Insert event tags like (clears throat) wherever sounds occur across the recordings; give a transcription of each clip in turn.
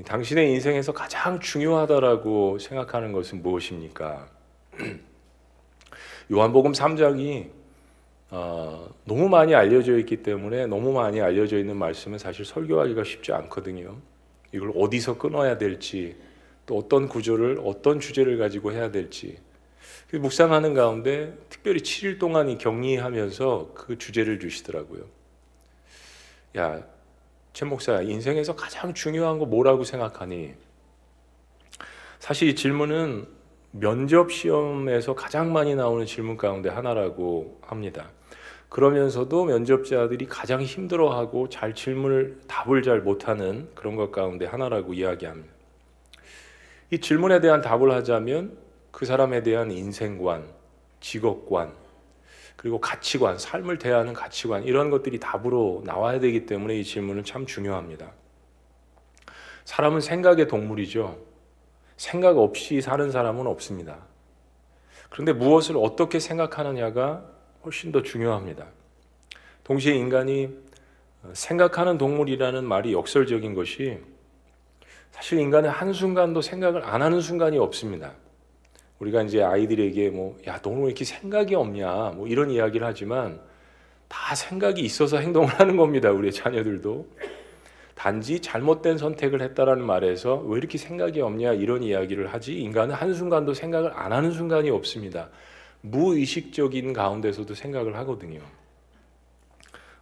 당신의 인생에서 가장 중요하다라고 생각하는 것은 무엇입니까? (clears throat) 요한복음 3장이 어, 너무 많이 알려져 있기 때문에 너무 많이 알려져 있는 말씀은 사실 설교하기가 쉽지 않거든요. 이걸 어디서 끊어야 될지 또 어떤 구조를 어떤 주제를 가지고 해야 될지 묵상하는 가운데 특별히 7일 동안 이 격리하면서 그 주제를 주시더라고요. 야, 최 목사, 인생에서 가장 중요한 거 뭐라고 생각하니? 사실 이 질문은 면접 시험에서 가장 많이 나오는 질문 가운데 하나라고 합니다. 그러면서도 면접자들이 가장 힘들어하고 잘 질문을 답을 잘 못하는 그런 것 가운데 하나라고 이야기합니다. 이 질문에 대한 답을 하자면 그 사람에 대한 인생관, 직업관, 그리고 가치관, 삶을 대하는 가치관 이런 것들이 답으로 나와야 되기 때문에 이 질문은 참 중요합니다. 사람은 생각의 동물이죠. 생각 없이 사는 사람은 없습니다. 그런데 무엇을 어떻게 생각하느냐가 훨씬 더 중요합니다. 동시에 인간이 생각하는 동물이라는 말이 역설적인 것이 사실 인간은 한순간도 생각을 안 하는 순간이 없습니다. 우리가 이제 아이들에게 뭐, 야, 너는 왜 이렇게 생각이 없냐, 뭐 이런 이야기를 하지만 다 생각이 있어서 행동을 하는 겁니다. 우리 자녀들도. 단지 잘못된 선택을 했다라는 말에서 왜 이렇게 생각이 없냐 이런 이야기를 하지 인간은 한순간도 생각을 안 하는 순간이 없습니다. 무의식적인 가운데서도 생각을 하거든요.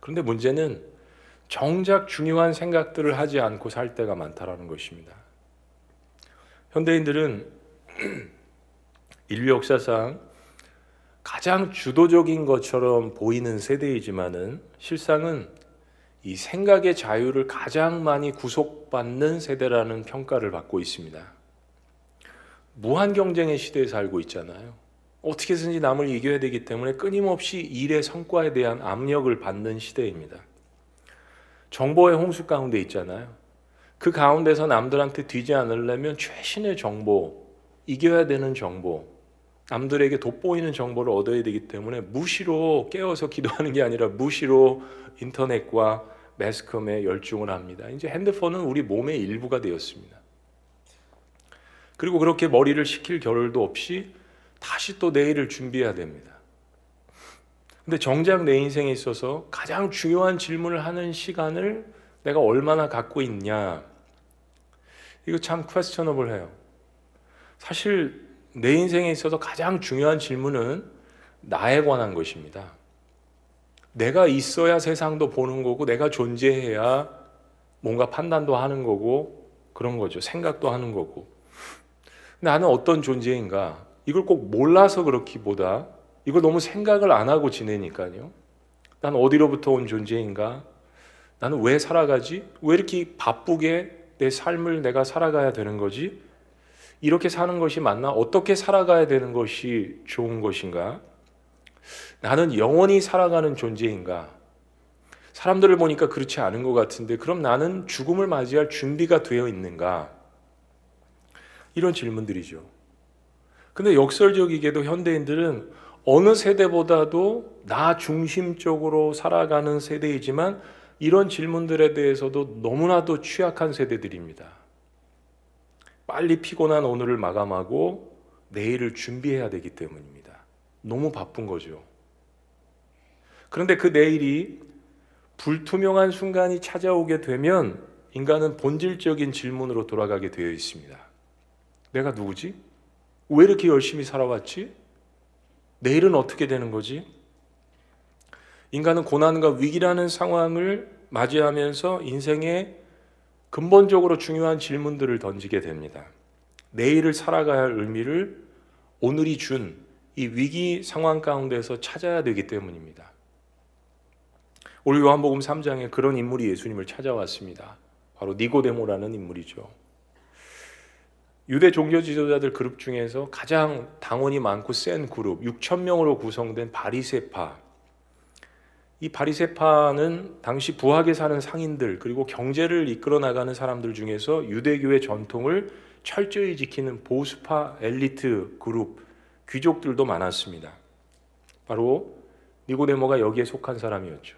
그런데 문제는 정작 중요한 생각들을 하지 않고 살 때가 많다라는 것입니다. 현대인들은 (clears throat) 인류 역사상 가장 주도적인 것처럼 보이는 세대이지만은 실상은 이 생각의 자유를 가장 많이 구속받는 세대라는 평가를 받고 있습니다. 무한 경쟁의 시대에 살고 있잖아요. 어떻게 든지 남을 이겨야 되기 때문에 끊임없이 일의 성과에 대한 압력을 받는 시대입니다. 정보의 홍수 가운데 있잖아요. 그 가운데서 남들한테 뒤지 않으려면 최신의 정보, 이겨야 되는 정보, 남들에게 돋보이는 정보를 얻어야 되기 때문에 무시로 깨어서 기도하는 게 아니라 무시로 인터넷과 매스컴에 열중을 합니다. 이제 핸드폰은 우리 몸의 일부가 되었습니다. 그리고 그렇게 머리를 식힐 겨를도 없이 다시 또 내일을 준비해야 됩니다. 근데 정작 내 인생에 있어서 가장 중요한 질문을 하는 시간을 내가 얼마나 갖고 있냐. 이거 참 퀘스천업을 해요. 사실 내 인생에 있어서 가장 중요한 질문은 나에 관한 것입니다. 내가 있어야 세상도 보는 거고 내가 존재해야 뭔가 판단도 하는 거고 그런 거죠. 생각도 하는 거고. 나는 어떤 존재인가? 이걸 꼭 몰라서 그렇기보다 이걸 너무 생각을 안 하고 지내니까요. 난 어디로부터 온 존재인가? 나는 왜 살아가지? 왜 이렇게 바쁘게 내 삶을 내가 살아가야 되는 거지? 이렇게 사는 것이 맞나? 어떻게 살아가야 되는 것이 좋은 것인가? 나는 영원히 살아가는 존재인가? 사람들을 보니까 그렇지 않은 것 같은데, 그럼 나는 죽음을 맞이할 준비가 되어 있는가? 이런 질문들이죠. 근데 역설적이게도 현대인들은 어느 세대보다도 나 중심적으로 살아가는 세대이지만 이런 질문들에 대해서도 너무나도 취약한 세대들입니다. 빨리 피곤한 오늘을 마감하고 내일을 준비해야 되기 때문입니다. 너무 바쁜 거죠. 그런데 그 내일이 불투명한 순간이 찾아오게 되면 인간은 본질적인 질문으로 돌아가게 되어 있습니다. 내가 누구지? 왜 이렇게 열심히 살아왔지? 내일은 어떻게 되는 거지? 인간은 고난과 위기라는 상황을 맞이하면서 인생의 근본적으로 중요한 질문들을 던지게 됩니다. 내일을 살아가야 할 의미를 오늘이 준 이 위기 상황 가운데서 찾아야 되기 때문입니다. 오늘 요한복음 3장에 그런 인물이 예수님을 찾아왔습니다. 바로 니고데모라는 인물이죠. 유대 종교 지도자들 그룹 중에서 가장 당원이 많고 센 그룹 6천 명으로 구성된 바리세파. 이 바리세파는 당시 부하게 사는 상인들 그리고 경제를 이끌어 나가는 사람들 중에서 유대교의 전통을 철저히 지키는 보수파 엘리트 그룹 귀족들도 많았습니다. 바로 니고데모가 여기에 속한 사람이었죠.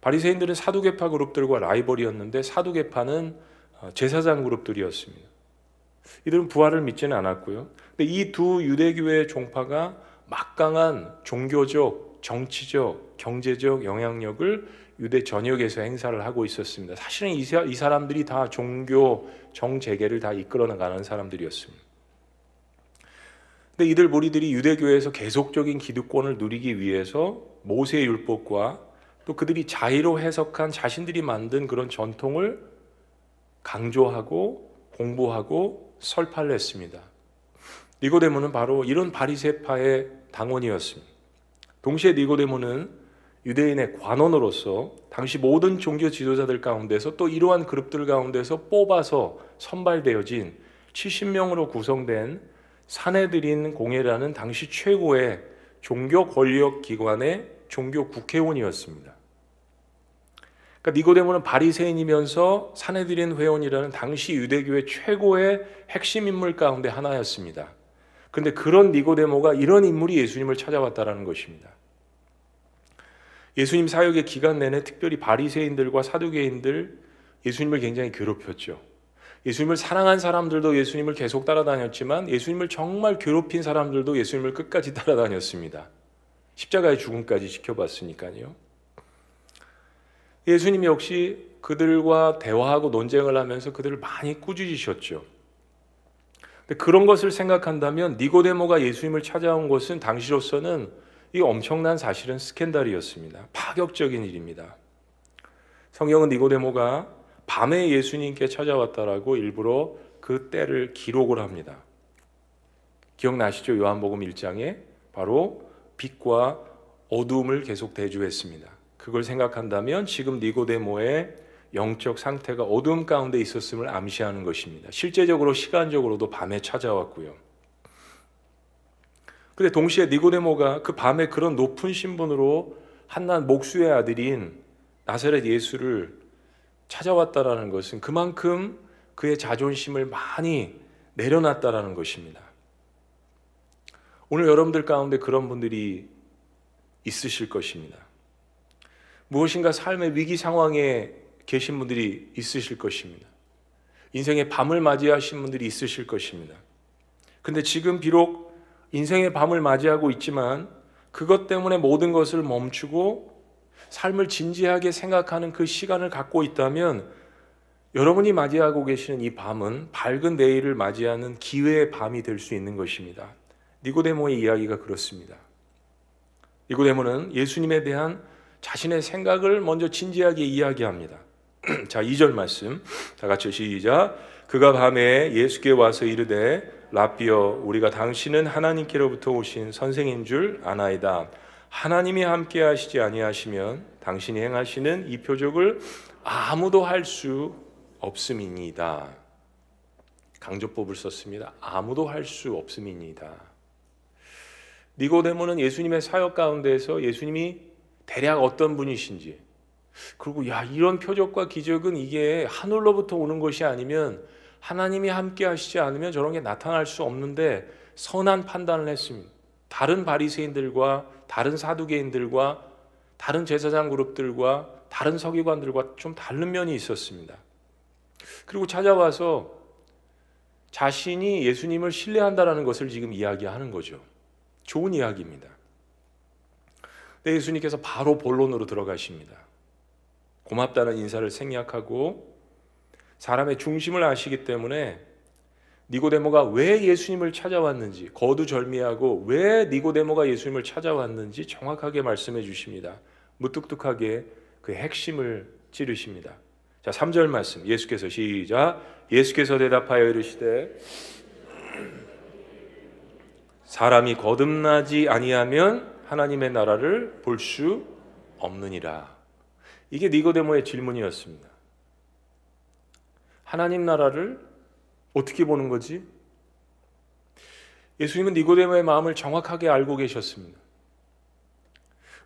바리새인들은 사두개파 그룹들과 라이벌이었는데 사두개파는 어, 제사장 그룹들이었습니다. 이들은 부활을 믿지는 않았고요. 근데 이 두 유대교회 종파가 막강한 종교적, 정치적, 경제적 영향력을 유대 전역에서 행사를 하고 있었습니다. 사실은 이, 사람들이 다 종교 정재계를 다 이끌어 나가는 사람들이었습니다. 근데 이들 무리들이 유대교회에서 계속적인 기득권을 누리기 위해서 모세의 율법과 또 그들이 자의로 해석한 자신들이 만든 그런 전통을 강조하고 공부하고 설파를 했습니다. 니고데모는 바로 이런 바리새파의 당원이었습니다. 동시에 니고데모는 유대인의 관원으로서 당시 모든 종교 지도자들 가운데서 또 이러한 그룹들 가운데서 뽑아서 선발되어진 70명으로 구성된 사내들인 공회라는 당시 최고의 종교 권력 기관의 종교 국회의원이었습니다. 그러니까 니고데모는 바리새인이면서 사내들인 회원이라는 당시 유대교의 최고의 핵심 인물 가운데 하나였습니다. 그런데 그런 니고데모가 이런 인물이 예수님을 찾아왔다라는 것입니다. 예수님 사역의 기간 내내 특별히 바리새인들과 사두개인들 예수님을 굉장히 괴롭혔죠. 예수님을 사랑한 사람들도 예수님을 계속 따라다녔지만 예수님을 정말 괴롭힌 사람들도 예수님을 끝까지 따라다녔습니다. 십자가의 죽음까지 지켜봤으니까요. 예수님 역시 그들과 대화하고 논쟁을 하면서 그들을 많이 꾸짖으셨죠. 그런 것을 생각한다면 니고데모가 예수님을 찾아온 것은 당시로서는 이 엄청난 사실은 스캔들이었습니다. 파격적인 일입니다. 성경은 니고데모가 밤에 예수님께 찾아왔다라고 일부러 그 때를 기록을 합니다. 기억나시죠? 요한복음 1장에 바로 빛과 어두움을 계속 대주했습니다. 그걸 생각한다면 지금 니고데모의 영적 상태가 어두움 가운데 있었음을 암시하는 것입니다. 실제적으로 시간적으로도 밤에 찾아왔고요. 근데 동시에 니고데모가 그 밤에 그런 높은 신분으로 한난 목수의 아들인 나사렛 예수를 찾아왔다라는 것은 그만큼 그의 자존심을 많이 내려놨다라는 것입니다. 오늘 여러분들 가운데 그런 분들이 있으실 것입니다. 무엇인가 삶의 위기 상황에 계신 분들이 있으실 것입니다. 인생의 밤을 맞이하신 분들이 있으실 것입니다. 근데 지금 비록 인생의 밤을 맞이하고 있지만 그것 때문에 모든 것을 멈추고 삶을 진지하게 생각하는 그 시간을 갖고 있다면 여러분이 맞이하고 계시는 이 밤은 밝은 내일을 맞이하는 기회의 밤이 될 수 있는 것입니다. 니고데모의 이야기가 그렇습니다. 니고데모는 예수님에 대한 자신의 생각을 먼저 진지하게 이야기합니다. (clears throat) 자, 2절 말씀. 다 같이 시작. 그가 밤에 예수께 와서 이르되 라비어 우리가 당신은 하나님께로부터 오신 선생인 줄 아나이다. 하나님이 함께 하시지 아니하시면 당신이 행하시는 이 표적을 아무도 할 수 없음이니이다. 강조법을 썼습니다. 아무도 할 수 없음이니이다. 니고데모는 예수님의 사역 가운데서 예수님이 대략 어떤 분이신지 그리고 야 이런 표적과 기적은 이게 하늘로부터 오는 것이 아니면 하나님이 함께 하시지 않으면 저런 게 나타날 수 없는데 선한 판단을 했습니다. 다른 바리새인들과 다른 사두개인들과 다른 제사장 그룹들과 다른 서기관들과 좀 다른 면이 있었습니다. 그리고 찾아와서 자신이 예수님을 신뢰한다라는 것을 지금 이야기하는 거죠. 좋은 이야기입니다. 근데 예수님께서 바로 본론으로 들어가십니다. 고맙다는 인사를 생략하고 사람의 중심을 아시기 때문에 니고데모가 왜 예수님을 찾아왔는지 거두절미하고 왜 니고데모가 예수님을 찾아왔는지 정확하게 말씀해 주십니다. 무뚝뚝하게 그 핵심을 찌르십니다. 자, 3절 말씀. 예수께서 시작. 예수께서 대답하여 이르시되 사람이 거듭나지 아니하면 하나님의 나라를 볼 수 없느니라. 이게 니고데모의 질문이었습니다. 하나님 나라를 어떻게 보는 거지? 예수님은 니고데모의 마음을 정확하게 알고 계셨습니다.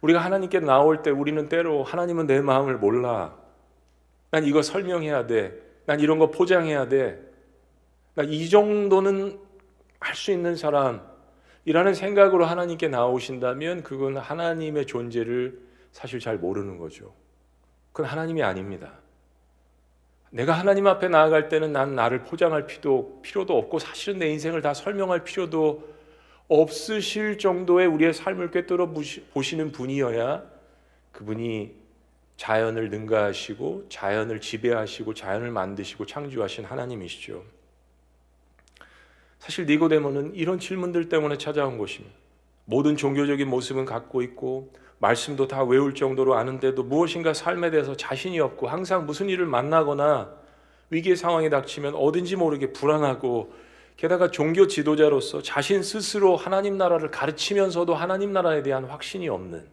우리가 하나님께 나올 때 우리는 때로 하나님은 내 마음을 몰라. 난 이거 설명해야 돼. 난 이런 거 포장해야 돼. 난이 정도는 할 수 있는 사람. 이라는 생각으로 하나님께 나오신다면 그건 하나님의 존재를 사실 잘 모르는 거죠. 그건 하나님이 아닙니다. 내가 하나님 앞에 나아갈 때는 난 나를 포장할 필요도, 필요도 없고 사실은 내 인생을 다 설명할 필요도 없으실 정도의 우리의 삶을 꿰뚫어 보시는 분이어야 그분이 자연을 능가하시고 자연을 지배하시고 자연을 만드시고 창조하신 하나님이시죠. 사실 니고데모는 이런 질문들 때문에 찾아온 것입니다. 모든 종교적인 모습은 갖고 있고 말씀도 다 외울 정도로 아는데도 무엇인가 삶에 대해서 자신이 없고 항상 무슨 일을 만나거나 위기의 상황이 닥치면 어딘지 모르게 불안하고 게다가 종교 지도자로서 자신 스스로 하나님 나라를 가르치면서도 하나님 나라에 대한 확신이 없는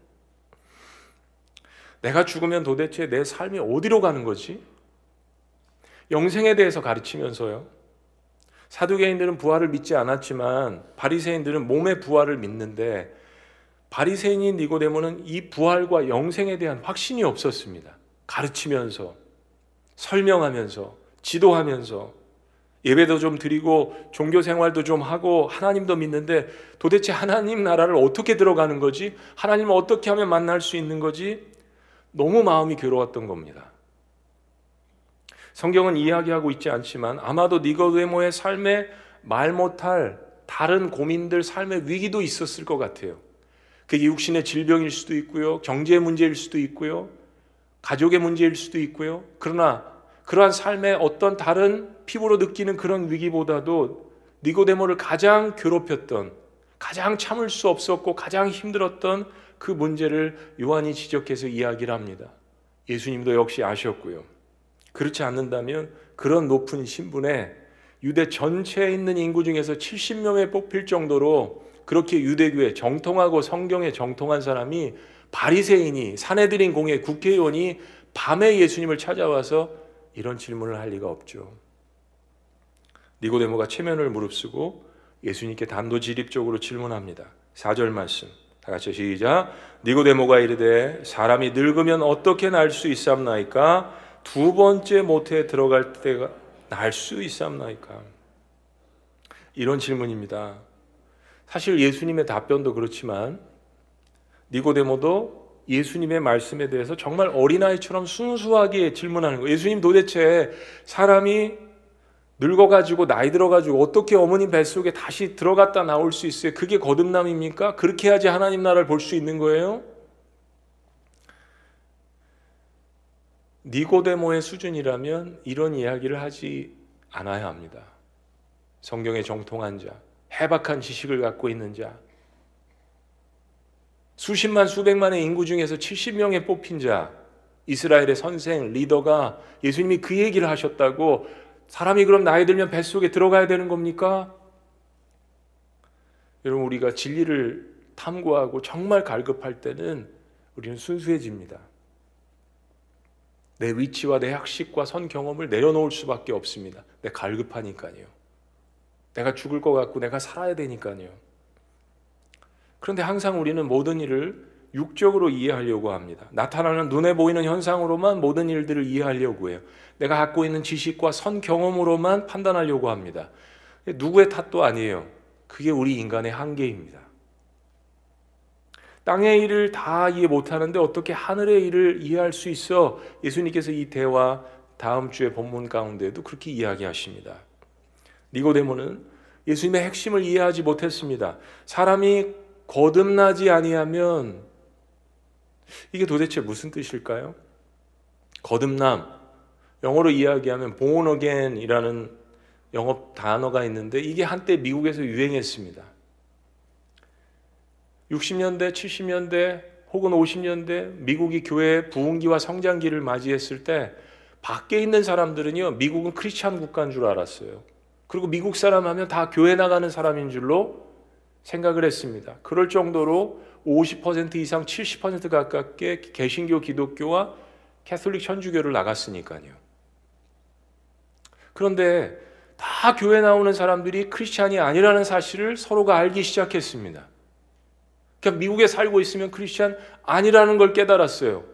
내가 죽으면 도대체 내 삶이 어디로 가는 거지? 영생에 대해서 가르치면서요. 사두개인들은 부활을 믿지 않았지만 바리새인들은 몸의 부활을 믿는데 바리새인인 니고데모는 이 부활과 영생에 대한 확신이 없었습니다. 가르치면서 설명하면서 지도하면서 예배도 좀 드리고 종교 생활도 좀 하고 하나님도 믿는데 도대체 하나님 나라를 어떻게 들어가는 거지? 하나님을 어떻게 하면 만날 수 있는 거지? 너무 마음이 괴로웠던 겁니다. 성경은 이야기하고 있지 않지만 아마도 니고데모의 삶에 말 못할 다른 고민들 삶의 위기도 있었을 것 같아요. 그게 육신의 질병일 수도 있고요. 경제 문제일 수도 있고요. 가족의 문제일 수도 있고요. 그러나 그러한 삶의 어떤 다른 피부로 느끼는 그런 위기보다도 니고데모를 가장 괴롭혔던 가장 참을 수 없었고 가장 힘들었던 그 문제를 요한이 지적해서 이야기를 합니다. 예수님도 역시 아셨고요. 그렇지 않는다면 그런 높은 신분에 유대 전체에 있는 인구 중에서 70명에 뽑힐 정도로 그렇게 유대교에 정통하고 성경에 정통한 사람이 바리새인이 사내들인 공의 국회의원이 밤에 예수님을 찾아와서 이런 질문을 할 리가 없죠. 니고데모가 체면을 무릅쓰고 예수님께 단도직입적으로 질문합니다. 4절 말씀. 다 같이 시작. 니고데모가 이르되 사람이 늙으면 어떻게 날 수 있삼나이까? 두 번째 모태에 들어갈 때가 날 수 있삼나이까? 이런 질문입니다. 사실 예수님의 답변도 그렇지만 니고데모도 예수님의 말씀에 대해서 정말 어린아이처럼 순수하게 질문하는 거예요. 예수님 도대체 사람이 늙어가지고 나이 들어가지고 어떻게 어머님 뱃속에 다시 들어갔다 나올 수 있어요? 그게 거듭남입니까? 그렇게 해야지 하나님 나라를 볼 수 있는 거예요? 니고데모의 수준이라면 이런 이야기를 하지 않아야 합니다. 성경에 정통한 자, 해박한 지식을 갖고 있는 자, 수십만 수백만의 인구 중에서 70명에 뽑힌 자, 이스라엘의 선생 리더가 예수님이 그 얘기를 하셨다고 사람이 그럼 나이 들면 뱃속에 들어가야 되는 겁니까? 여러분 우리가 진리를 탐구하고 정말 갈급할 때는 우리는 순수해집니다. 내 위치와 내 학식과 선 경험을 내려놓을 수밖에 없습니다. 내 갈급하니까요. 내가 죽을 것 같고 내가 살아야 되니까요. 그런데 항상 우리는 모든 일을 육적으로 이해하려고 합니다. 나타나는 눈에 보이는 현상으로만 모든 일들을 이해하려고 해요. 내가 갖고 있는 지식과 선 경험으로만 판단하려고 합니다. 누구의 탓도 아니에요. 그게 우리 인간의 한계입니다. 땅의 일을 다 이해 못하는데 어떻게 하늘의 일을 이해할 수 있어? 예수님께서 이 대화 다음 주의 본문 가운데도 그렇게 이야기하십니다. 니고데모는 예수님의 핵심을 이해하지 못했습니다. 사람이 거듭나지 아니하면 이게 도대체 무슨 뜻일까요? 거듭남 영어로 이야기하면 born again이라는 영어 단어가 있는데 이게 한때 미국에서 유행했습니다. 60년대, 70년대 혹은 50년대 미국이 교회 부흥기와 성장기를 맞이했을 때 밖에 있는 사람들은요 미국은 크리스찬 국가인 줄 알았어요. 그리고 미국 사람 하면 다 교회 나가는 사람인 줄로 생각을 했습니다. 그럴 정도로 50% 이상 70% 가깝게 개신교 기독교와 캐톨릭 천주교를 나갔으니까요. 그런데 다 교회 나오는 사람들이 크리스찬이 아니라는 사실을 서로가 알기 시작했습니다. 그러니까 미국에 살고 있으면 크리스찬 아니라는 걸 깨달았어요.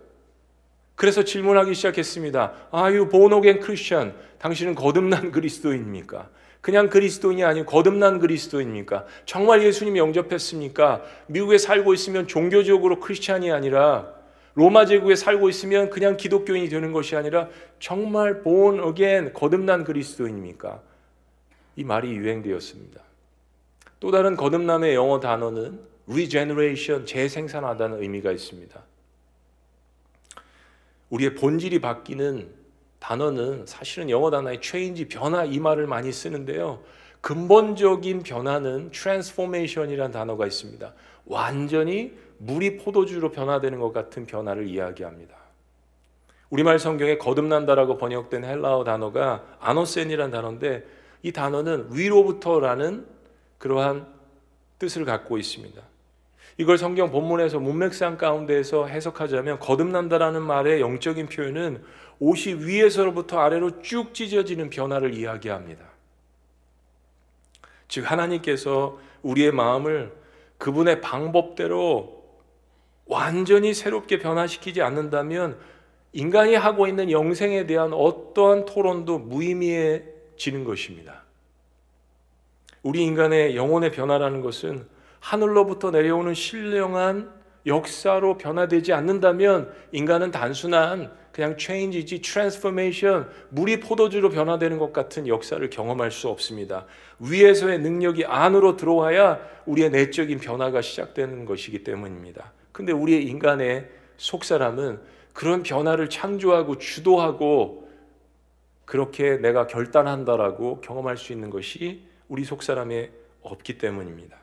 그래서 질문하기 시작했습니다. Are you born again Christian? 당신은 거듭난 그리스도인입니까? 그냥 그리스도인이 아니고 거듭난 그리스도입니까? 정말 예수님 영접했습니까? 미국에 살고 있으면 종교적으로 크리스찬이 아니라 로마 제국에 살고 있으면 그냥 기독교인이 되는 것이 아니라 정말 본 어겐 거듭난 그리스도인입니까? 이 말이 유행되었습니다. 또 다른 거듭남의 영어 단어는 regeneration, 재생산하다는 의미가 있습니다. 우리의 본질이 바뀌는 단어는 사실은 영어 단어의 change, 변화 이 말을 많이 쓰는데요. 근본적인 변화는 transformation이라는 단어가 있습니다. 완전히 물이 포도주로 변화되는 것 같은 변화를 이야기합니다. 우리말 성경에 거듭난다라고 번역된 헬라어 단어가 아노센이라는 단어인데 이 단어는 위로부터라는 그러한 뜻을 갖고 있습니다. 이걸 성경 본문에서 문맥상 가운데에서 해석하자면 거듭난다라는 말의 영적인 표현은 옷이 위에서부터 아래로 쭉 찢어지는 변화를 이야기합니다. 즉 하나님께서 우리의 마음을 그분의 방법대로 완전히 새롭게 변화시키지 않는다면 인간이 하고 있는 영생에 대한 어떠한 토론도 무의미해지는 것입니다. 우리 인간의 영혼의 변화라는 것은 하늘로부터 내려오는 신령한 역사로 변화되지 않는다면 인간은 단순한 그냥 change이지 transformation, 물이 포도주로 변화되는 것 같은 역사를 경험할 수 없습니다. 위에서의 능력이 안으로 들어와야 우리의 내적인 변화가 시작되는 것이기 때문입니다. 근데 우리의 인간의 속사람은 그런 변화를 창조하고 주도하고 그렇게 내가 결단한다라고 경험할 수 있는 것이 우리 속사람에 없기 때문입니다.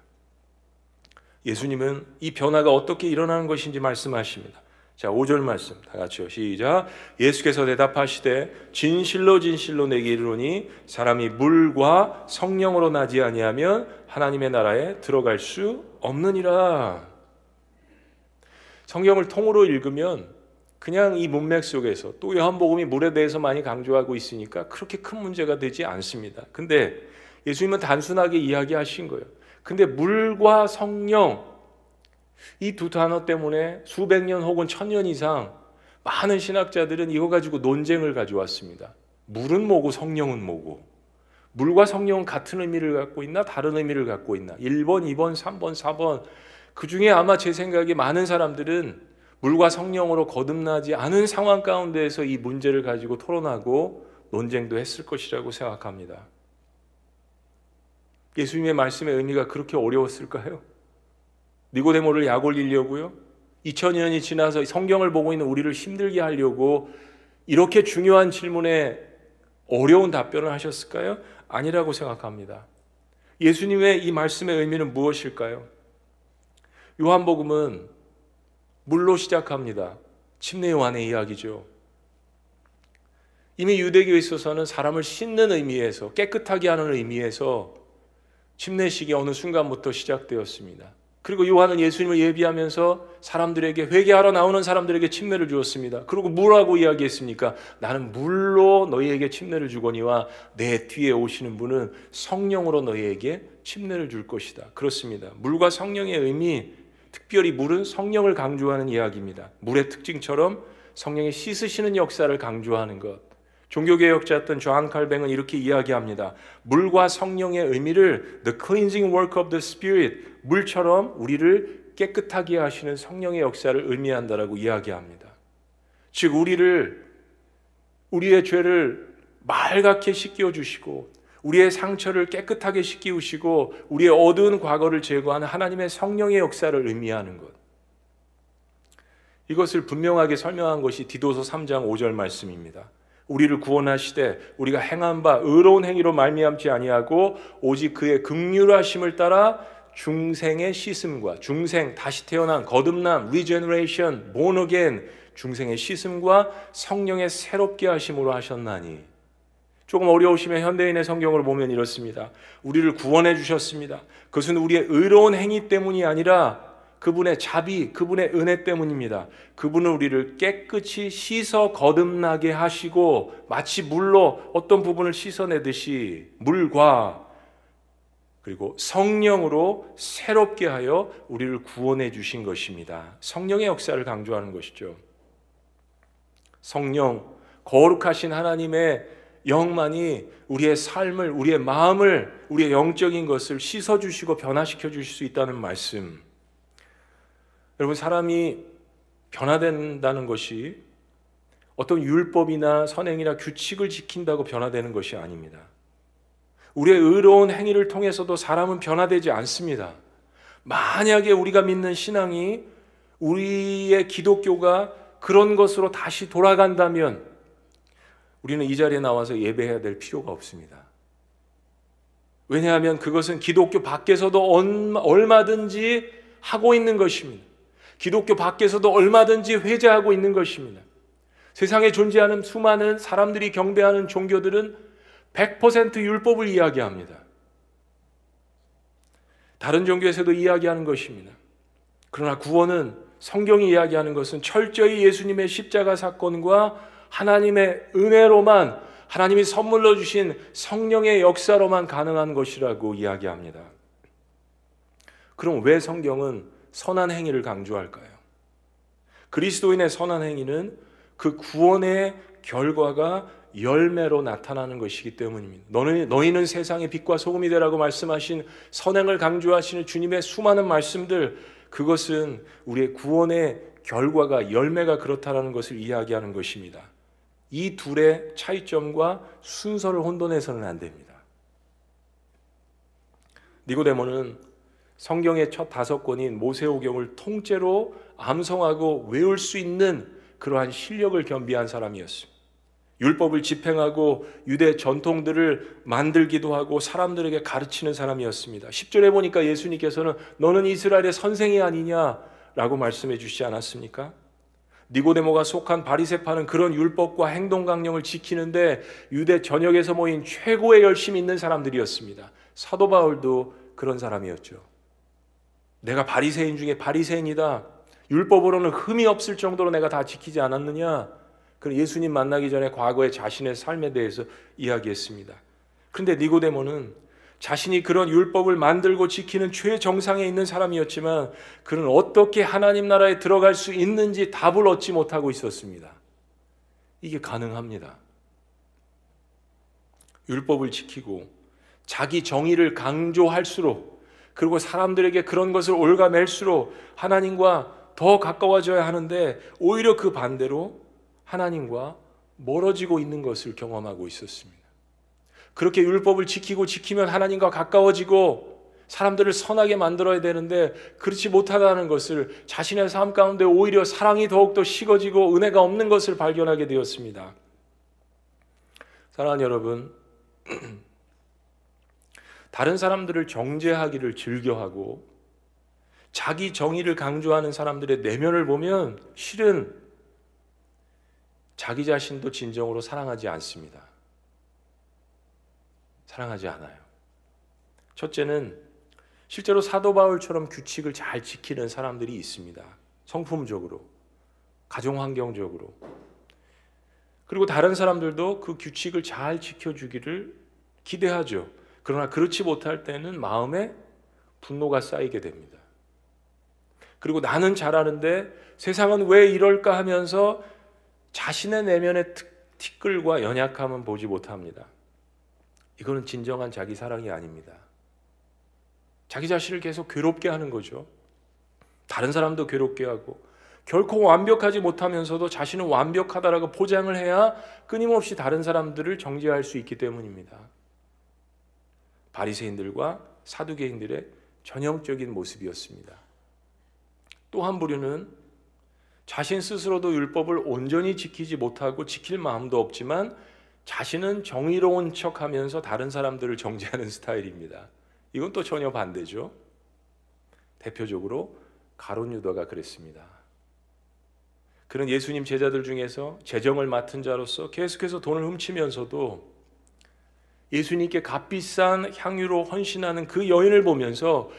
예수님은 이 변화가 어떻게 일어나는 것인지 말씀하십니다. 자, 5절 말씀 다 같이요. 시작. 예수께서 대답하시되 진실로 진실로 내게 이르노니 사람이 물과 성령으로 나지 아니하면 하나님의 나라에 들어갈 수 없느니라. 성경을 통으로 읽으면 그냥 이 문맥 속에서 또 요한복음이 물에 대해서 많이 강조하고 있으니까 그렇게 큰 문제가 되지 않습니다. 근데 예수님은 단순하게 이야기하신 거예요. 근데 물과 성령 이 두 단어 때문에 수백 년 혹은 천 년 이상 많은 신학자들은 이거 가지고 논쟁을 가져왔습니다. 물은 뭐고 성령은 뭐고 물과 성령은 같은 의미를 갖고 있나 다른 의미를 갖고 있나 1번, 2번, 3번, 4번 그 중에 아마 제 생각에 많은 사람들은 물과 성령으로 거듭나지 않은 상황 가운데에서 이 문제를 가지고 토론하고 논쟁도 했을 것이라고 생각합니다. 예수님의 말씀의 의미가 그렇게 어려웠을까요? 니고데모를 약 올리려고요? 2000년이 지나서 성경을 보고 있는 우리를 힘들게 하려고 이렇게 중요한 질문에 어려운 답변을 하셨을까요? 아니라고 생각합니다. 예수님의 이 말씀의 의미는 무엇일까요? 요한복음은 물로 시작합니다. 침례 요한의 이야기죠. 이미 유대교에 있어서는 사람을 씻는 의미에서 깨끗하게 하는 의미에서 침례식이 어느 순간부터 시작되었습니다. 그리고 요한은 예수님을 예비하면서 사람들에게 회개하러 나오는 사람들에게 침례를 주었습니다. 그리고 뭐라고 이야기했습니까? 나는 물로 너희에게 침례를 주거니와 내 뒤에 오시는 분은 성령으로 너희에게 침례를 줄 것이다. 그렇습니다. 물과 성령의 의미, 특별히 물은 성령을 강조하는 이야기입니다. 물의 특징처럼 성령의 씻으시는 역사를 강조하는 것. 종교개혁자였던 조한 칼뱅은 이렇게 이야기합니다. 물과 성령의 의미를 the cleansing work of the spirit 물처럼 우리를 깨끗하게 하시는 성령의 역사를 의미한다라고 이야기합니다. 즉 우리를 우리의 죄를 맑게 씻겨 주시고 우리의 상처를 깨끗하게 씻기우시고 우리의 어두운 과거를 제거하는 하나님의 성령의 역사를 의미하는 것. 이것을 분명하게 설명한 것이 디도서 3장 5절 말씀입니다. 우리를 구원하시되 우리가 행한 바 의로운 행위로 말미암지 아니하고 오직 그의 극률하심을 따라 중생의 씻음과 중생 다시 태어난 거듭남 regeneration born again 중생의 씻음과 성령의 새롭게 하심으로 하셨나니 조금 어려우시면 현대인의 성경을 보면 이렇습니다. 우리를 구원해 주셨습니다. 그것은 우리의 의로운 행위 때문이 아니라 그분의 자비, 그분의 은혜 때문입니다. 그분은 우리를 깨끗이 씻어 거듭나게 하시고 마치 물로 어떤 부분을 씻어내듯이 물과 그리고 성령으로 새롭게 하여 우리를 구원해 주신 것입니다. 성령의 역사를 강조하는 것이죠. 성령, 거룩하신 하나님의 영만이 우리의 삶을, 우리의 마음을, 우리의 영적인 것을 씻어주시고 변화시켜 주실 수 있다는 말씀. 여러분 사람이 변화된다는 것이 어떤 율법이나 선행이나 규칙을 지킨다고 변화되는 것이 아닙니다. 우리의 의로운 행위를 통해서도 사람은 변화되지 않습니다. 만약에 우리가 믿는 신앙이 우리의 기독교가 그런 것으로 다시 돌아간다면 우리는 이 자리에 나와서 예배해야 될 필요가 없습니다. 왜냐하면 그것은 기독교 밖에서도 얼마든지 하고 있는 것입니다. 기독교 밖에서도 얼마든지 회자하고 있는 것입니다. 세상에 존재하는 수많은 사람들이 경배하는 종교들은 100% 율법을 이야기합니다. 다른 종교에서도 이야기하는 것입니다. 그러나 구원은 성경이 이야기하는 것은 철저히 예수님의 십자가 사건과 하나님의 은혜로만 하나님이 선물로 주신 성령의 역사로만 가능한 것이라고 이야기합니다. 그럼 왜 성경은 선한 행위를 강조할까요? 그리스도인의 선한 행위는 그 구원의 결과가 열매로 나타나는 것이기 때문입니다. 너는, 너희는 세상의 빛과 소금이 되라고 말씀하신 선행을 강조하시는 주님의 수많은 말씀들, 그것은 우리의 구원의 결과가 열매가 그렇다라는 것을 이야기하는 것입니다. 이 둘의 차이점과 순서를 혼돈해서는 안 됩니다. 니고데모는 성경의 첫 다섯 권인 모세오경을 통째로 암송하고 외울 수 있는 그러한 실력을 겸비한 사람이었습니다. 율법을 집행하고 유대 전통들을 만들기도 하고 사람들에게 가르치는 사람이었습니다. 10절에 보니까 예수님께서는 너는 이스라엘의 선생이 아니냐라고 말씀해 주시지 않았습니까? 니고데모가 속한 바리세파는 그런 율법과 행동 강령을 지키는데 유대 전역에서 모인 최고의 열심 있는 사람들이었습니다. 사도 바울도 그런 사람이었죠. 내가 바리새인 중에 바리새인이다. 율법으로는 흠이 없을 정도로 내가 다 지키지 않았느냐? 그 예수님 만나기 전에 과거의 자신의 삶에 대해서 이야기했습니다. 그런데 니고데모는 자신이 그런 율법을 만들고 지키는 최정상에 있는 사람이었지만 그는 어떻게 하나님 나라에 들어갈 수 있는지 답을 얻지 못하고 있었습니다. 이게 가능합니다. 율법을 지키고 자기 정의를 강조할수록 그리고 사람들에게 그런 것을 올가맬수록 하나님과 더 가까워져야 하는데 오히려 그 반대로 하나님과 멀어지고 있는 것을 경험하고 있었습니다. 그렇게 율법을 지키고 지키면 하나님과 가까워지고 사람들을 선하게 만들어야 되는데 그렇지 못하다는 것을 자신의 삶 가운데 오히려 사랑이 더욱더 식어지고 은혜가 없는 것을 발견하게 되었습니다. 사랑하는 여러분, (clears throat) 다른 사람들을 정죄하기를 즐겨하고 자기 정의를 강조하는 사람들의 내면을 보면 실은 자기 자신도 진정으로 사랑하지 않습니다. 사랑하지 않아요. 첫째는 실제로 사도 바울처럼 규칙을 잘 지키는 사람들이 있습니다. 성품적으로, 가정 환경적으로. 그리고 다른 사람들도 그 규칙을 잘 지켜주기를 기대하죠. 그러나 그렇지 못할 때는 마음에 분노가 쌓이게 됩니다. 그리고 나는 잘하는데 세상은 왜 이럴까 하면서 자신의 내면의 티끌과 연약함은 보지 못합니다. 이거는 진정한 자기 사랑이 아닙니다. 자기 자신을 계속 괴롭게 하는 거죠. 다른 사람도 괴롭게 하고 결코 완벽하지 못하면서도 자신은 완벽하다라고 포장을 해야 끊임없이 다른 사람들을 정죄할 수 있기 때문입니다. 바리새인들과 사두개인들의 전형적인 모습이었습니다. 또 한 부류는 자신 스스로도 율법을 온전히 지키지 못하고 지킬 마음도 없지만 자신은 정의로운 척 하면서 다른 사람들을 정죄하는 스타일입니다. 이건 또 전혀 반대죠. 대표적으로 가론 유다가 그랬습니다. 그런 예수님 제자들 중에서 재정을 맡은 자로서 계속해서 돈을 훔치면서도 예수님께 값비싼 향유로 헌신하는 그 여인을 보면서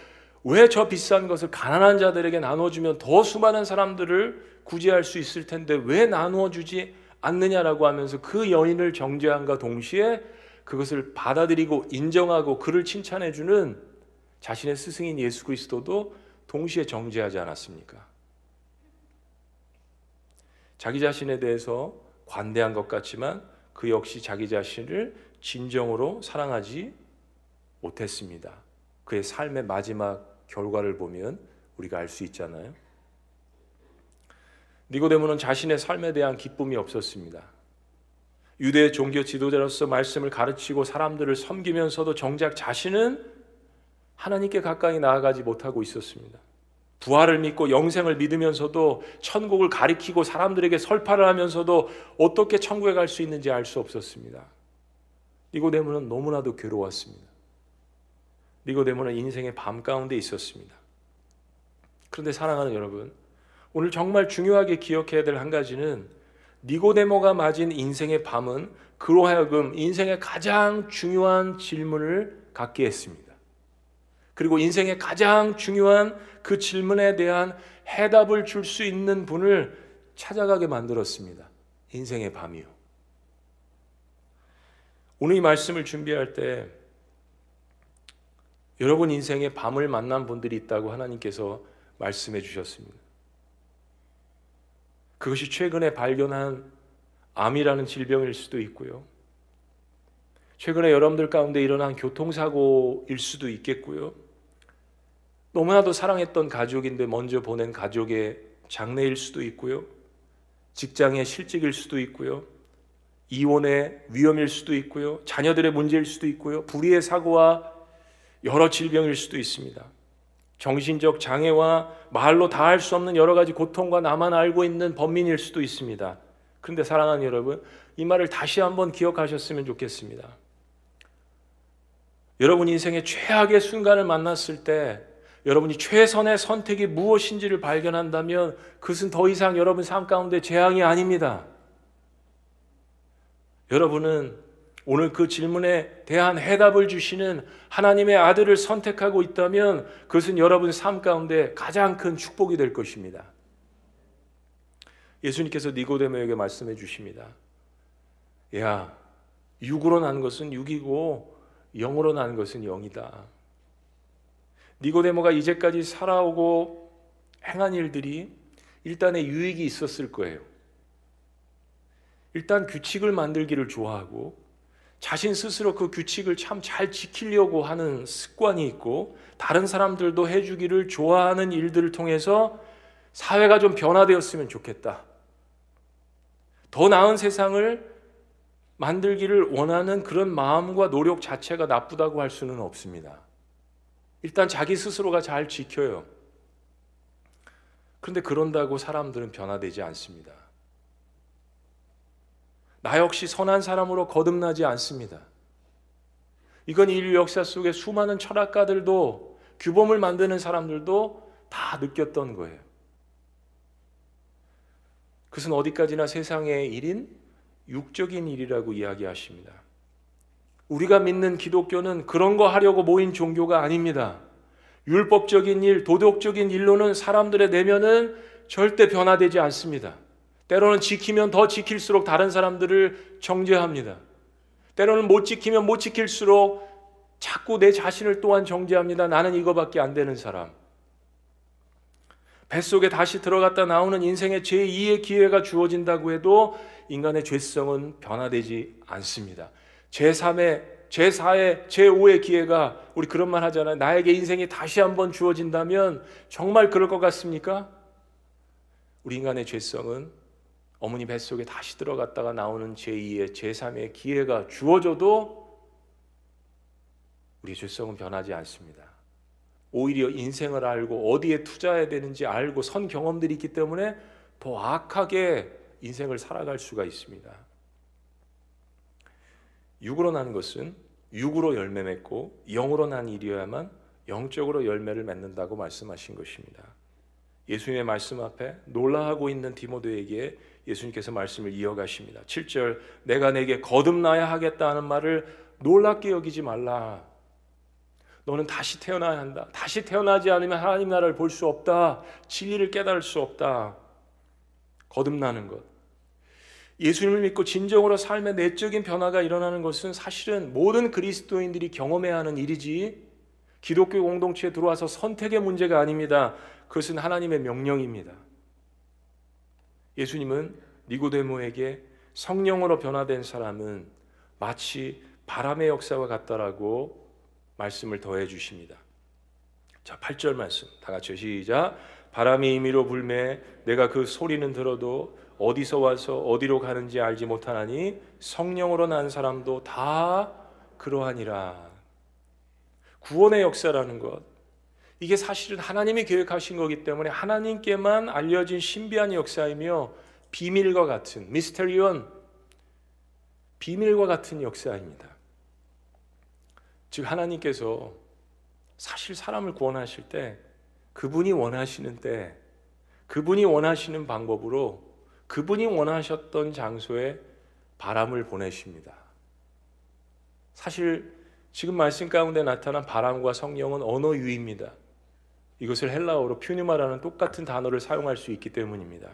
왜 저 비싼 것을 가난한 자들에게 나눠주면 더 수많은 사람들을 구제할 수 있을 텐데 왜 나누어 주지 않느냐라고 하면서 그 여인을 정죄함과 동시에 그것을 받아들이고 인정하고 그를 칭찬해 주는 자신의 스승인 예수 그리스도도 동시에 정죄하지 않았습니까? 자기 자신에 대해서 관대한 것 같지만 그 역시 자기 자신을 진정으로 사랑하지 못했습니다. 그의 삶의 마지막 결과를 보면 우리가 알 수 있잖아요. 니고데모는 자신의 삶에 대한 기쁨이 없었습니다. 유대 종교 지도자로서 말씀을 가르치고 사람들을 섬기면서도 정작 자신은 하나님께 가까이 나아가지 못하고 있었습니다. 부활을 믿고 영생을 믿으면서도 천국을 가리키고 사람들에게 설파를 하면서도 어떻게 천국에 갈 수 있는지 알 수 없었습니다. 니고데모는 너무나도 괴로웠습니다. 니고데모는 인생의 밤 가운데 있었습니다. 그런데 사랑하는 여러분, 오늘 정말 중요하게 기억해야 될 한 가지는 니고데모가 맞은 인생의 밤은 그로 하여금 인생의 가장 중요한 질문을 갖게 했습니다. 그리고 인생의 가장 중요한 그 질문에 대한 해답을 줄 수 있는 분을 찾아가게 만들었습니다. 인생의 밤이요. 오늘 이 말씀을 준비할 때 여러분 인생의 밤을 만난 분들이 있다고 하나님께서 말씀해 주셨습니다. 그것이 최근에 발견한 암이라는 질병일 수도 있고요. 최근에 여러분들 가운데 일어난 교통사고일 수도 있겠고요. 너무나도 사랑했던 가족인데 먼저 보낸 가족의 장례일 수도 있고요. 직장의 실직일 수도 있고요. 이혼의 위험일 수도 있고요. 자녀들의 문제일 수도 있고요. 불의의 사고와 여러 질병일 수도 있습니다. 정신적 장애와 말로 다 할 수 없는 여러 가지 고통과 나만 알고 있는 범민일 수도 있습니다. 그런데 사랑하는 여러분, 이 말을 다시 한번 기억하셨으면 좋겠습니다. 여러분 인생의 최악의 순간을 만났을 때 여러분이 최선의 선택이 무엇인지를 발견한다면 그것은 더 이상 여러분 삶 가운데 재앙이 아닙니다. 여러분은 오늘 그 질문에 대한 해답을 주시는 하나님의 아들을 선택하고 있다면 그것은 여러분 삶 가운데 가장 큰 축복이 될 것입니다. 예수님께서 니고데모에게 말씀해 주십니다. 야, 육으로 난 것은 육이고 영으로 난 것은 영이다. 니고데모가 이제까지 살아오고 행한 일들이 일단의 유익이 있었을 거예요. 일단 규칙을 만들기를 좋아하고 자신 스스로 그 규칙을 참 잘 지키려고 하는 습관이 있고 다른 사람들도 해주기를 좋아하는 일들을 통해서 사회가 좀 변화되었으면 좋겠다. 더 나은 세상을 만들기를 원하는 그런 마음과 노력 자체가 나쁘다고 할 수는 없습니다. 일단 자기 스스로가 잘 지켜요. 그런데 그런다고 사람들은 변화되지 않습니다. 나 역시 선한 사람으로 거듭나지 않습니다. 이건 인류 역사 속에 수많은 철학가들도 규범을 만드는 사람들도 다 느꼈던 거예요. 그것은 어디까지나 세상의 일인 육적인 일이라고 이야기하십니다. 우리가 믿는 기독교는 그런 거 하려고 모인 종교가 아닙니다. 율법적인 일, 도덕적인 일로는 사람들의 내면은 절대 변화되지 않습니다. 때로는 지키면 더 지킬수록 다른 사람들을 정죄합니다. 때로는 못 지키면 못 지킬수록 자꾸 내 자신을 또한 정죄합니다. 나는 이거밖에 안 되는 사람. 뱃속에 다시 들어갔다 나오는 인생의 제2의 기회가 주어진다고 해도 인간의 죄성은 변화되지 않습니다. 제3의, 제4의, 제5의 기회가 우리 그런 말 하잖아요. 나에게 인생이 다시 한번 주어진다면 정말 그럴 것 같습니까? 우리 인간의 죄성은 어머니 뱃속에 다시 들어갔다가 나오는 제2의 제3의 기회가 주어져도 우리의 죄성은 변하지 않습니다. 오히려 인생을 알고 어디에 투자해야 되는지 알고 선 경험들이 있기 때문에 더 악하게 인생을 살아갈 수가 있습니다. 육으로 난 것은 육으로 열매 맺고 영으로 난 일이어야만 영적으로 열매를 맺는다고 말씀하신 것입니다. 예수님의 말씀 앞에 놀라하고 있는 디모데에게 예수님께서 말씀을 이어가십니다. 7절 내가 내게 거듭나야 하겠다는 말을 놀랍게 여기지 말라. 너는 다시 태어나야 한다. 다시 태어나지 않으면 하나님 나라를 볼 수 없다. 진리를 깨달을 수 없다. 거듭나는 것. 예수님을 믿고 진정으로 삶의 내적인 변화가 일어나는 것은 사실은 모든 그리스도인들이 경험해야 하는 일이지 기독교 공동체에 들어와서 선택의 문제가 아닙니다. 그것은 하나님의 명령입니다. 예수님은 니고데모에게 성령으로 변화된 사람은 마치 바람의 역사와 같다라고 말씀을 더해 주십니다. 자, 8절 말씀. 다 같이 시작. 바람이 임의로 불매 내가 그 소리는 들어도 어디서 와서 어디로 가는지 알지 못하나니 성령으로 난 사람도 다 그러하니라. 구원의 역사라는 것. 이게 사실은 하나님이 계획하신 거기 때문에 하나님께만 알려진 신비한 역사이며 비밀과 같은 미스테리온 비밀과 같은 역사입니다. 즉 하나님께서 사실 사람을 구원하실 때 그분이 원하시는 때 그분이 원하시는 방법으로 그분이 원하셨던 장소에 바람을 보내십니다. 사실 지금 말씀 가운데 나타난 바람과 성령은 언어 유입니다. 이것을 헬라어로 퓨니마라는 똑같은 단어를 사용할 수 있기 때문입니다.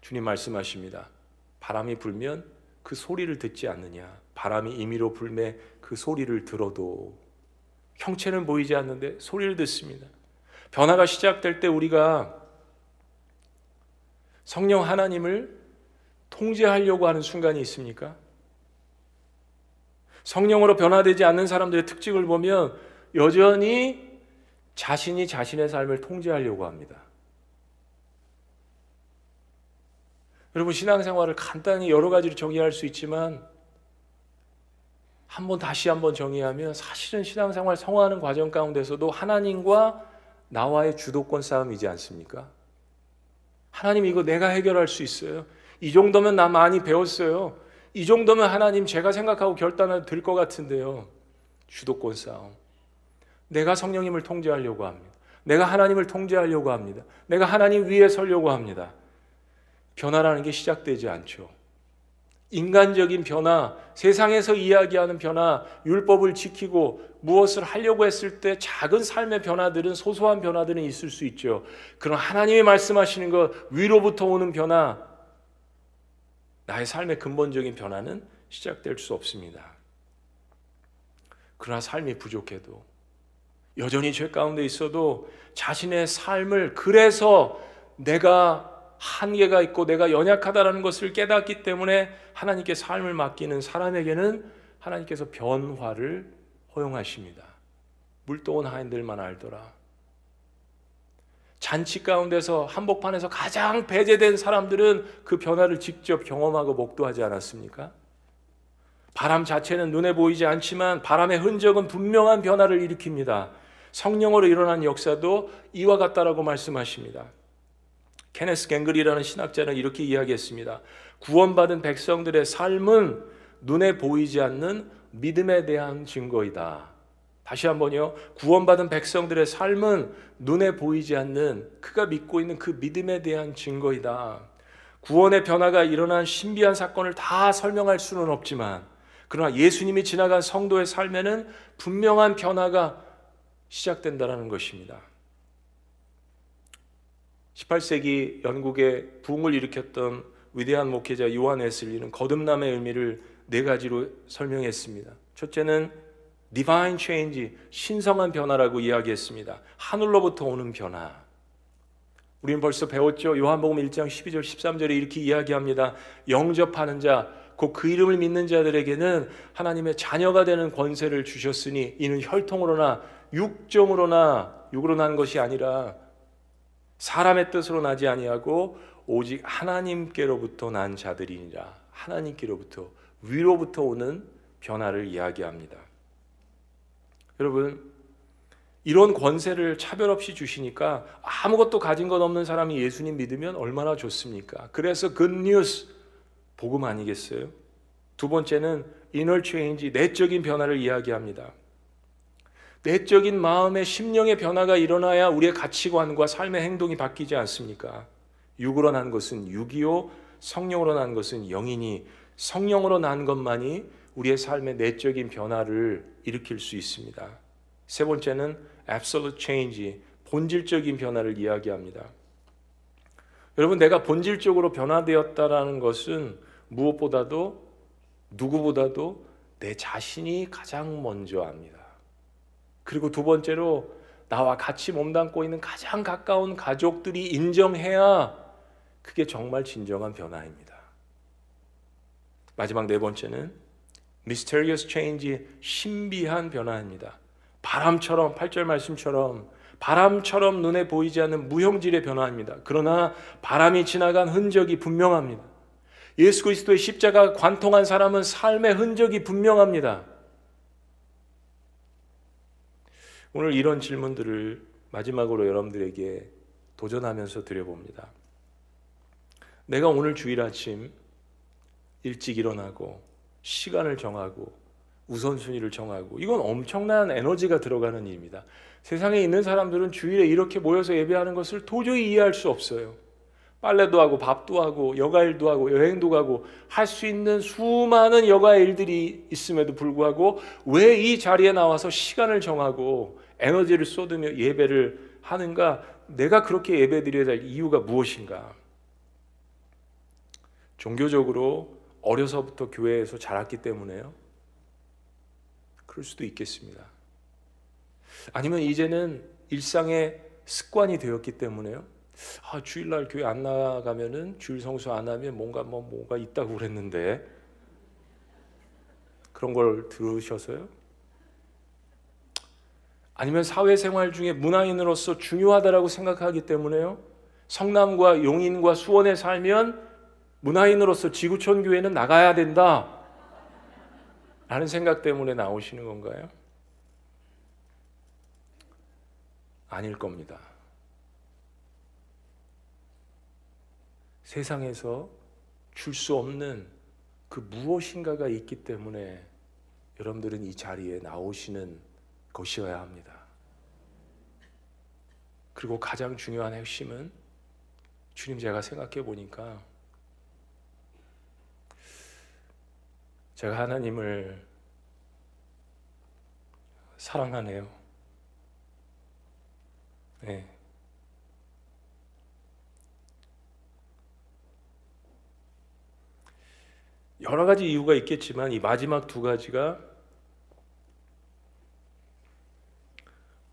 주님 말씀하십니다. 바람이 불면 그 소리를 듣지 않느냐? 바람이 임의로 불매 그 소리를 들어도 형체는 보이지 않는데 소리를 듣습니다. 변화가 시작될 때 우리가 성령 하나님을 통제하려고 하는 순간이 있습니까? 성령으로 변화되지 않는 사람들의 특징을 보면 여전히 자신이 자신의 삶을 통제하려고 합니다. 여러분 신앙생활을 간단히 여러 가지로 정의할 수 있지만 한번 다시 한번 정의하면 사실은 신앙생활 성화하는 과정 가운데서도 하나님과 나와의 주도권 싸움이지 않습니까? 하나님 이거 내가 해결할 수 있어요. 이 정도면 나 많이 배웠어요. 이 정도면 하나님 제가 생각하고 결단을 들 것 같은데요. 주도권 싸움. 내가 성령님을 통제하려고 합니다. 내가 하나님을 통제하려고 합니다. 내가 하나님 위에 서려고 합니다. 변화라는 게 시작되지 않죠. 인간적인 변화, 세상에서 이야기하는 변화, 율법을 지키고 무엇을 하려고 했을 때 작은 삶의 변화들은 소소한 변화들은 있을 수 있죠. 그럼 하나님이 말씀하시는 것 위로부터 오는 변화, 나의 삶의 근본적인 변화는 시작될 수 없습니다. 그러나 삶이 부족해도 여전히 죄 가운데 있어도 자신의 삶을 그래서 내가 한계가 있고 내가 연약하다라는 것을 깨닫기 때문에 하나님께 삶을 맡기는 사람에게는 하나님께서 변화를 허용하십니다. 물도온 하인들만 알더라. 잔치 가운데서 한복판에서 가장 배제된 사람들은 그 변화를 직접 경험하고 목도하지 않았습니까? 바람 자체는 눈에 보이지 않지만 바람의 흔적은 분명한 변화를 일으킵니다. 성령으로 일어난 역사도 이와 같다라고 말씀하십니다. 케네스 갱글이라는 신학자는 이렇게 이야기했습니다. 구원받은 백성들의 삶은 눈에 보이지 않는 믿음에 대한 증거이다. 다시 한번요. 구원받은 백성들의 삶은 눈에 보이지 않는 그가 믿고 있는 그 믿음에 대한 증거이다. 구원의 변화가 일어난 신비한 사건을 다 설명할 수는 없지만 그러나 예수님이 지나간 성도의 삶에는 분명한 변화가 시작된다는 것입니다. 18세기 영국의 부흥을 일으켰던 위대한 목회자 요한 웨슬리는 거듭남의 의미를 네 가지로 설명했습니다. 첫째는 divine change, 신성한 변화라고 이야기했습니다. 하늘로부터 오는 변화. 우리는 벌써 배웠죠. 요한복음 1장 12절 13절에 이렇게 이야기합니다. 영접하는 자, 곧 그 이름을 믿는 자들에게는 하나님의 자녀가 되는 권세를 주셨으니 이는 혈통으로나 육정으로나 육으로 난 것이 아니라 사람의 뜻으로 나지 아니하고 오직 하나님께로부터 난 자들이니라. 하나님께로부터 위로부터 오는 변화를 이야기합니다. 여러분 이런 권세를 차별 없이 주시니까 아무것도 가진 것 없는 사람이 예수님 믿으면 얼마나 좋습니까? 그래서 굿뉴스 복음 아니겠어요? 두 번째는 inner 내적인 변화를 이야기합니다. 내적인 마음의 심령의 변화가 일어나야 우리의 가치관과 삶의 행동이 바뀌지 않습니까? 육으로 난 것은 육이요 성령으로 난 것은 영이니 성령으로 난 것만이 우리의 삶의 내적인 변화를 일으킬 수 있습니다. 세 번째는 absolute change, 본질적인 변화를 이야기합니다. 여러분 내가 본질적으로 변화되었다라는 것은 무엇보다도 누구보다도 내 자신이 가장 먼저 압니다. 그리고 두 번째로 나와 같이 몸담고 있는 가장 가까운 가족들이 인정해야 그게 정말 진정한 변화입니다. 마지막 네 번째는 mysterious change, 신비한 변화입니다. 바람처럼 8절 말씀처럼 바람처럼 눈에 보이지 않는 무형질의 변화입니다. 그러나 바람이 지나간 흔적이 분명합니다. 예수 그리스도의 십자가 관통한 사람은 삶의 흔적이 분명합니다. 오늘 이런 질문들을 마지막으로 여러분들에게 도전하면서 드려봅니다. 내가 오늘 주일 아침 일찍 일어나고 시간을 정하고 우선순위를 정하고 이건 엄청난 에너지가 들어가는 일입니다. 세상에 있는 사람들은 주일에 이렇게 모여서 예배하는 것을 도저히 이해할 수 없어요. 빨래도 하고 밥도 하고 여가일도 하고 여행도 가고 할 수 있는 수많은 여가 일들이 있음에도 불구하고 왜 이 자리에 나와서 시간을 정하고 에너지를 쏟으며 예배를 하는가? 내가 그렇게 예배드려야 될 이유가 무엇인가? 종교적으로 어려서부터 교회에서 자랐기 때문에요. 그럴 수도 있겠습니다. 아니면 이제는 일상의 습관이 되었기 때문에요. 아, 주일날 교회 안 나가면은 주일 성수 안 하면 뭔가 뭐 뭐가 있다고 그랬는데 그런 걸 들으셔서요. 아니면 사회생활 중에 문화인으로서 중요하다라고 생각하기 때문에요. 성남과 용인과 수원에 살면 문화인으로서 지구촌 교회는 나가야 된다. 라는 생각 때문에 나오시는 건가요? 아닐 겁니다. 세상에서 줄 수 없는 그 무엇인가가 있기 때문에 여러분들은 이 자리에 나오시는 것이어야 합니다. 그리고 가장 중요한 핵심은 주님 제가 생각해 보니까 제가 하나님을 사랑하네요. 네. 여러 가지 이유가 있겠지만 이 마지막 두 가지가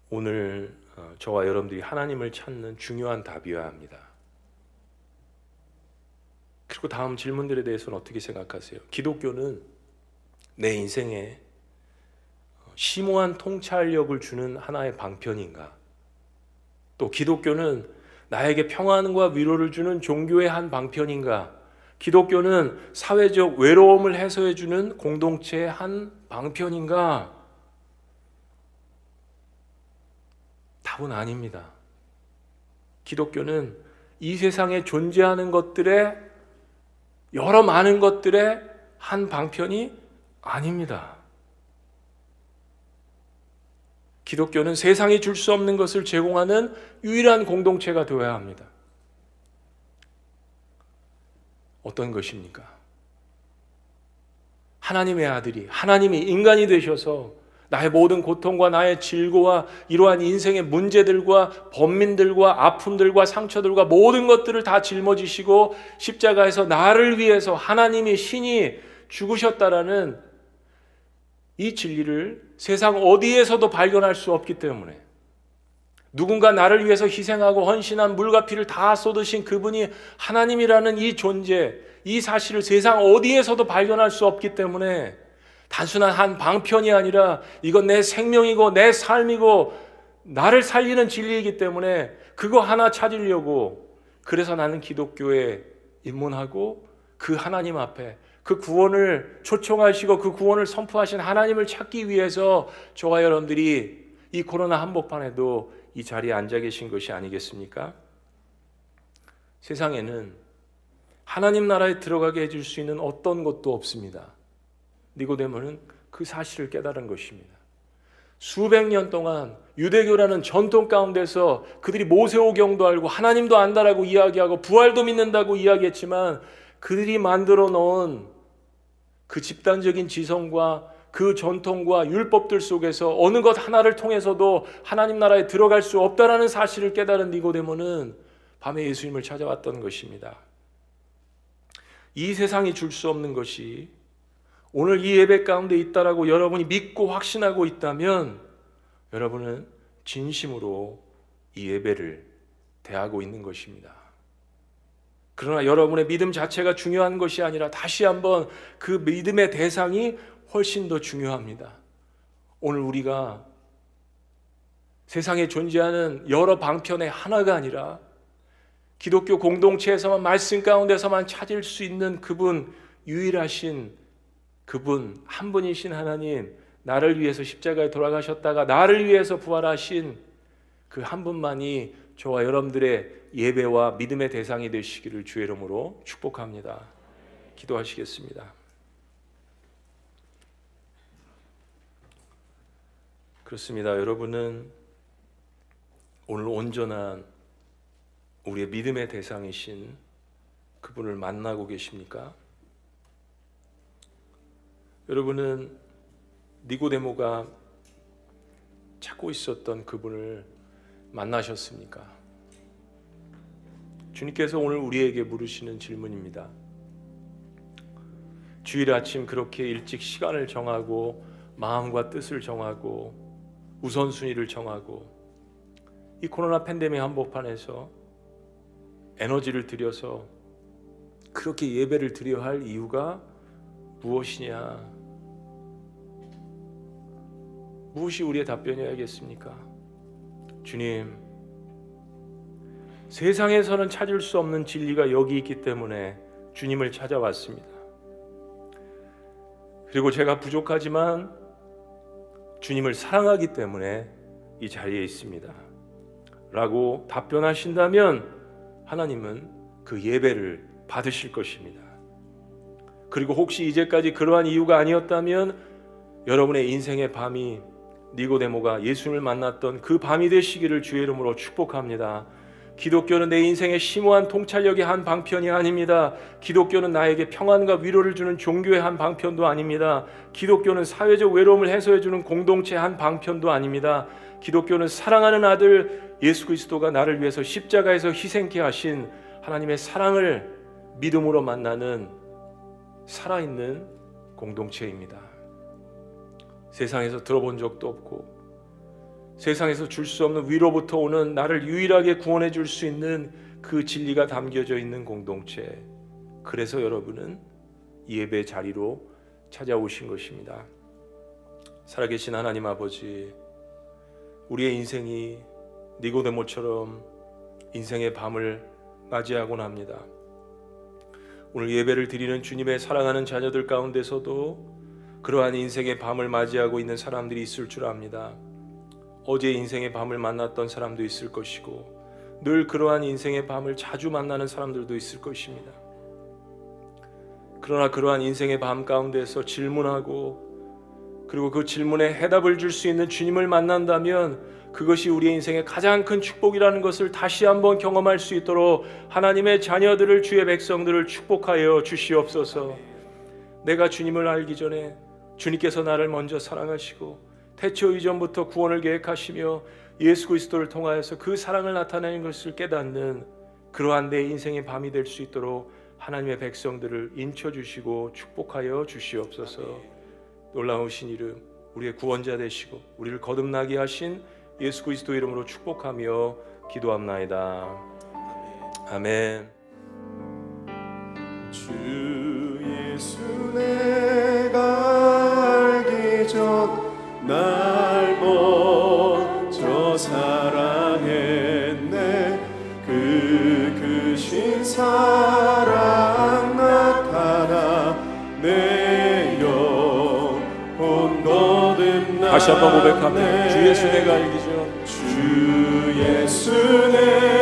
오늘 어, 저와 여러분들이 하나님을 찾는 중요한 답이어야 합니다. 그리고 다음 질문들에 대해서는 어떻게 생각하세요? 기독교는 내 인생에 심오한 통찰력을 주는 하나의 방편인가? 또 기독교는 나에게 평안과 위로를 주는 종교의 한 방편인가? 기독교는 사회적 외로움을 해소해 주는 공동체의 한 방편인가? 답은 아닙니다. 기독교는 이 세상에 존재하는 것들의 여러 많은 것들의 한 방편이 아닙니다. 기독교는 세상이 줄 수 없는 것을 제공하는 유일한 공동체가 되어야 합니다. 어떤 것입니까? 하나님의 아들이, 하나님이 인간이 되셔서 나의 모든 고통과 나의 질고와 이러한 인생의 문제들과 번민들과 아픔들과 상처들과 모든 것들을 다 짊어지시고 십자가에서 나를 위해서 하나님이 신이 죽으셨다라는 이 진리를 세상 어디에서도 발견할 수 없기 때문에 누군가 나를 위해서 희생하고 헌신한 물과 피를 다 쏟으신 그분이 하나님이라는 이 존재, 이 사실을 세상 어디에서도 발견할 수 없기 때문에 단순한 한 방편이 아니라 이건 내 생명이고 내 삶이고 나를 살리는 진리이기 때문에 그거 하나 찾으려고 그래서 나는 기독교에 입문하고 그 하나님 앞에 그 구원을 초청하시고 그 구원을 선포하신 하나님을 찾기 위해서 저와 여러분들이 이 코로나 한복판에도 이 자리에 앉아 계신 것이 아니겠습니까? 세상에는 하나님 나라에 들어가게 해줄 수 있는 어떤 것도 없습니다. 니고데모는 그 사실을 깨달은 것입니다. 수백 년 동안 유대교라는 전통 가운데서 그들이 모세오경도 알고 하나님도 안다라고 이야기하고 부활도 믿는다고 이야기했지만 그들이 만들어 놓은 그 집단적인 지성과 그 전통과 율법들 속에서 어느 것 하나를 통해서도 하나님 나라에 들어갈 수 없다라는 사실을 깨달은 니고데모는 밤에 예수님을 찾아왔던 것입니다. 이 세상이 줄 수 없는 것이 오늘 이 예배 가운데 있다라고 여러분이 믿고 확신하고 있다면 여러분은 진심으로 이 예배를 대하고 있는 것입니다. 그러나 여러분의 믿음 자체가 중요한 것이 아니라 다시 한번 그 믿음의 대상이 훨씬 더 중요합니다. 오늘 우리가 세상에 존재하는 여러 방편의 하나가 아니라 기독교 공동체에서만 말씀 가운데서만 찾을 수 있는 그분 유일하신 그분 한 분이신 하나님 나를 위해서 십자가에 돌아가셨다가 나를 위해서 부활하신 그 한 분만이 저와 여러분들의 예배와 믿음의 대상이 되시기를 주의 이름으로 축복합니다. 기도하시겠습니다. 그렇습니다. 여러분은 오늘 온전한 우리의 믿음의 대상이신 그분을 만나고 계십니까? 여러분은 니고데모가 찾고 있었던 그분을 만나셨습니까? 주님께서 오늘 우리에게 물으시는 질문입니다. 주일 아침 그렇게 일찍 시간을 정하고 마음과 뜻을 정하고 우선순위를 정하고 이 코로나 팬데믹 한복판에서 에너지를 들여서 그렇게 예배를 드려야 할 이유가 무엇이냐? 무엇이 우리의 답변이어야겠습니까? 주님, 세상에서는 찾을 수 없는 진리가 여기 있기 때문에 주님을 찾아왔습니다. 그리고 제가 부족하지만 주님을 사랑하기 때문에 이 자리에 있습니다. 라고 답변하신다면 하나님은 그 예배를 받으실 것입니다. 그리고 혹시 이제까지 그러한 이유가 아니었다면 여러분의 인생의 밤이 니고데모가 예수를 만났던 그 밤이 되시기를 주의 이름으로 축복합니다. 기독교는 내 인생의 심오한 통찰력의 한 방편이 아닙니다. 기독교는 나에게 평안과 위로를 주는 종교의 한 방편도 아닙니다. 기독교는 사회적 외로움을 해소해 주는 공동체 한 방편도 아닙니다. 기독교는 사랑하는 아들 예수 그리스도가 나를 위해서 십자가에서 희생케 하신 하나님의 사랑을 믿음으로 만나는 살아있는 공동체입니다. 세상에서 들어본 적도 없고 세상에서 줄 수 없는 위로부터 오는 나를 유일하게 구원해 줄 수 있는 그 진리가 담겨져 있는 공동체. 그래서 여러분은 예배 자리로 찾아오신 것입니다. 살아계신 하나님 아버지, 우리의 인생이 니고데모처럼 인생의 밤을 맞이하곤 합니다. 오늘 예배를 드리는 주님의 사랑하는 자녀들 가운데서도 그러한 인생의 밤을 맞이하고 있는 사람들이 있을 줄 압니다. 어제 인생의 밤을 만났던 사람도 있을 것이고 늘 그러한 인생의 밤을 자주 만나는 사람들도 있을 것입니다. 그러나 그러한 인생의 밤 가운데서 질문하고 그리고 그 질문에 해답을 줄 수 있는 주님을 만난다면 그것이 우리의 인생의 가장 큰 축복이라는 것을 다시 한번 경험할 수 있도록 하나님의 자녀들을 주의 백성들을 축복하여 주시옵소서. 내가 주님을 알기 전에 주님께서 나를 먼저 사랑하시고 태초 이전부터 구원을 계획하시며 예수 그리스도를 통하여서 그 사랑을 나타내는 것을 깨닫는 그러한 내 인생의 밤이 될 수 있도록 하나님의 백성들을 인쳐 주시고 축복하여 주시옵소서. 놀라우신 이름 우리의 구원자 되시고 우리를 거듭나게 하신 예수 그리스도 이름으로 축복하며 기도합나이다. 아멘. 주 예수 내 날 먼저 사랑했네. 그 크신 사랑 나타나 내 영혼 거듭나 다시 한번 고백합니다. 주 예수 내가 알기 전주 예수 내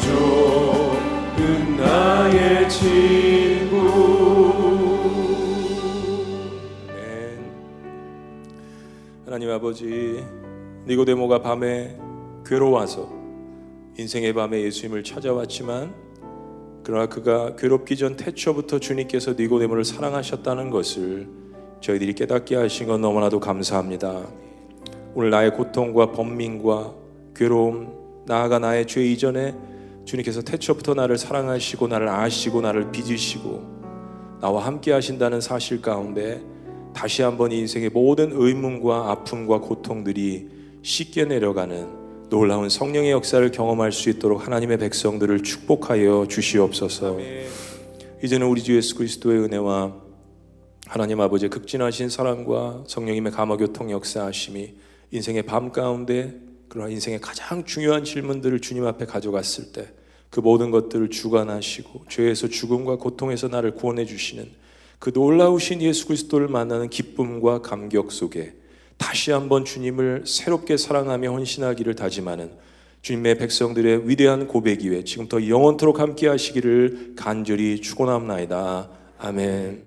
좋은 나의 친구 아멘. 하나님 아버지 니고데모가 밤에 괴로워서 인생의 밤에 예수님을 찾아왔지만 그러나 그가 괴롭기 전 태초부터 주님께서 니고데모를 사랑하셨다는 것을 저희들이 깨닫게 하신 건 너무나도 감사합니다. 오늘 나의 고통과 번민과 괴로움 나아가 나의 죄 이전에 주님께서 태초부터 나를 사랑하시고 나를 아시고 나를 빚으시고 나와 함께 하신다는 사실 가운데 다시 한번 이 인생의 모든 의문과 아픔과 고통들이 씻겨 내려가는 놀라운 성령의 역사를 경험할 수 있도록 하나님의 백성들을 축복하여 주시옵소서. 이제는 우리 주 예수 그리스도의 은혜와 하나님 아버지의 극진하신 사랑과 성령님의 감화 교통 역사하심이 인생의 밤 가운데 그러나 인생의 가장 중요한 질문들을 주님 앞에 가져갔을 때 그 모든 것들을 주관하시고 죄에서 죽음과 고통에서 나를 구원해 주시는 그 놀라우신 예수 그리스도를 만나는 기쁨과 감격 속에 다시 한번 주님을 새롭게 사랑하며 헌신하기를 다짐하는 주님의 백성들의 위대한 고백 위에 지금부터 영원토록 함께 하시기를 간절히 축원합나이다. 아멘.